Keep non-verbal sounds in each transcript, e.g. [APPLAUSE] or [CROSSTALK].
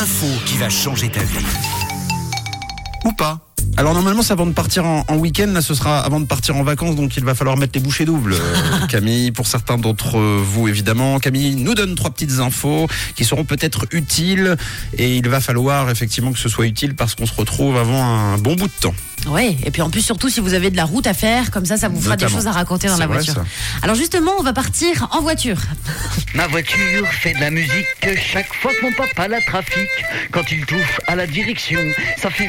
L'info qui va changer ta vie. Ou pas alors normalement c'est avant de partir en, en week-end, là ce sera avant de partir en vacances, donc il va falloir mettre les bouchées doubles. euh, [LAUGHS] Camille, pour certains d'entre vous évidemment, Camille nous donne trois petites infos qui seront peut-être utiles et il va falloir effectivement que ce soit utile parce qu'on se retrouve avant un bon bout de temps. Ouais, et puis en plus, surtout si vous avez de la route à faire, comme ça, ça vous fera des choses à raconter dans la vrai, voiture. ça. Alors justement, on va partir en voiture. [LAUGHS] Ma voiture fait de la musique chaque fois que mon papa la trafique. Quand il touche à la direction, ça fait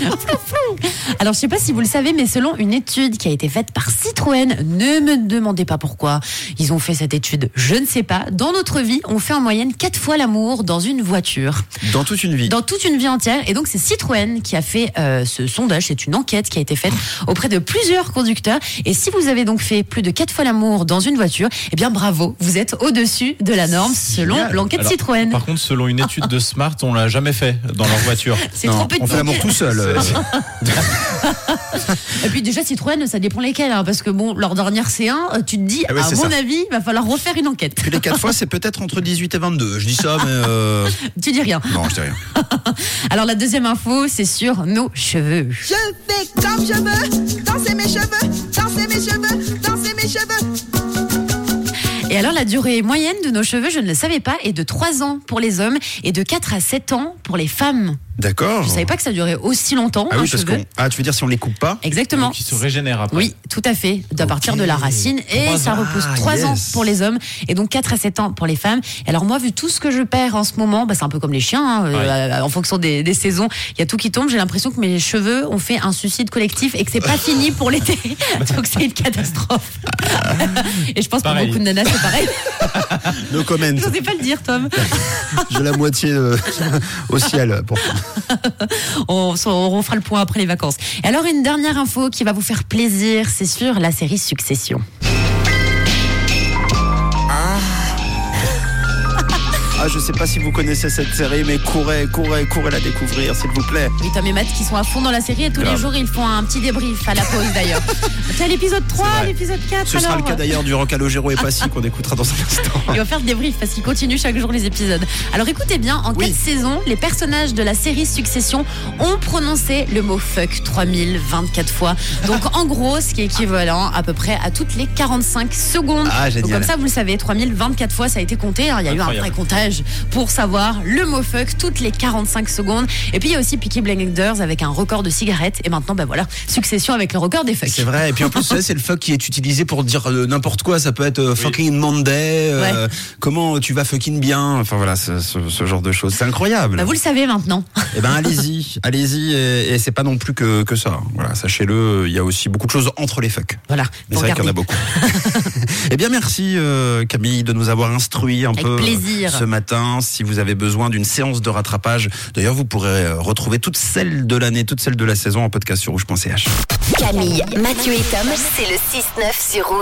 [LAUGHS] Alors je sais pas si vous le savez, mais selon une étude qui a été faite par Citroën, ne me demandez pas pourquoi ils ont fait cette étude, je ne sais pas. Dans notre vie, on fait en moyenne quatre fois l'amour dans une voiture. Dans toute une vie. dans toute une vie entière. Et donc, c'est Citroën qui a fait euh, ce sondage. C'est une enquête qui a été faite auprès de plusieurs conducteurs. Et si vous avez donc fait plus de quatre fois l'amour dans une voiture, eh bien, bravo, vous êtes au-dessus de la norme selon l'enquête Citroën. Par contre, selon une étude de Smart, on l'a jamais fait dans leur voiture. [LAUGHS] C'est trop petit. on fait l'amour tout seul. Euh. [LAUGHS] [LAUGHS] Et puis déjà, Citroën, ça dépend lesquels. hein, parce que bon, leur dernière C1, euh, tu te dis, Ah ouais, à c'est mon ça. avis, il va falloir refaire une enquête. Puis les quatre fois c'est peut-être entre 18 et 22. Je dis ça mais euh, Tu dis rien. non je dis rien. [LAUGHS] Alors, la deuxième info, c'est sur nos cheveux. Je fais comme je veux, danser mes cheveux, danser mes cheveux, danser mes cheveux. Et alors, la durée moyenne de nos cheveux, je ne le savais pas, est de 3 ans pour les hommes et de 4 à 7 ans pour les femmes. D'accord. Je savais pas que ça durait aussi longtemps, Ah un oui parce cheveu. qu'on ah tu veux dire si on les coupe pas Exactement. Qui se régénère après. Oui, tout à fait, à partir de la racine. Et Trois ça ans. repose Ah, 3 ans yes. pour les hommes et donc 4 à 7 ans pour les femmes. Et alors moi, vu tout ce que je perds en ce moment, bah, c'est un peu comme les chiens, hein, euh, en fonction des, des saisons, il y a tout qui tombe. J'ai l'impression que mes cheveux ont fait un suicide collectif et que c'est pas [LAUGHS] fini pour l'été. [LAUGHS] donc c'est une catastrophe. [LAUGHS] et je pense pour Pareil. beaucoup de nanas, c'est pareil. [LAUGHS] No comment. Je sais pas le dire, Tom. [LAUGHS] J'ai la moitié euh, au ciel. Pour... [LAUGHS] On, on fera le point après les vacances. Et alors, une dernière info qui va vous faire plaisir, c'est sur la série Succession. Ah, je sais pas si vous connaissez cette série, mais courez, courez, courez la découvrir, s'il vous plaît. Oui, Tom et Matt qui sont à fond dans la série et tous les jours ils font un petit débrief à la pause d'ailleurs. [LAUGHS] C'est l'épisode 3, vrai. l'épisode 4. Ce sera le cas d'ailleurs du Rock Calogero et Passy qu'on écoutera dans un instant. [LAUGHS] Il va faire le débrief parce qu'il continue chaque jour les épisodes. Alors écoutez bien, en Oui. quatre saisons, les personnages de la série Succession ont prononcé le mot fuck 3024 fois. Donc [LAUGHS] en gros, ce qui est équivalent à peu près à toutes les 45 secondes. Ah, génial. Donc comme ça, vous le savez, 3024 fois, ça a été compté. hein. Il y a eu un vrai comptage pour savoir le mot fuck toutes les 45 secondes. Et puis il y a aussi Peaky Blinders avec un record de cigarettes. Et maintenant, ben voilà, Succession avec le record des fuck. C'est vrai, et puis en plus, [LAUGHS] ça, c'est le fuck qui est utilisé pour dire euh, n'importe quoi. Ça peut être euh, fucking Monday, euh, comment tu vas fucking bien, enfin voilà, ce, ce- ce genre de choses. C'est incroyable. Bah, vous le savez maintenant. Eh ben allez-y, [LAUGHS] allez-y, et, et c'est pas non plus que, que ça. Voilà, sachez-le, il y a aussi beaucoup de choses entre les fucks. Voilà. C'est vrai qu'il y en a beaucoup. [LAUGHS] eh bien, merci euh, Camille de nous avoir instruit un Avec peu plaisir. ce matin. Si vous avez besoin d'une séance de rattrapage, d'ailleurs, vous pourrez euh, retrouver toutes celles de l'année, toutes celles de la saison en podcast sur rouge.ch. Camille, Mathieu et Tom, c'est le 6-9 sur Rouge.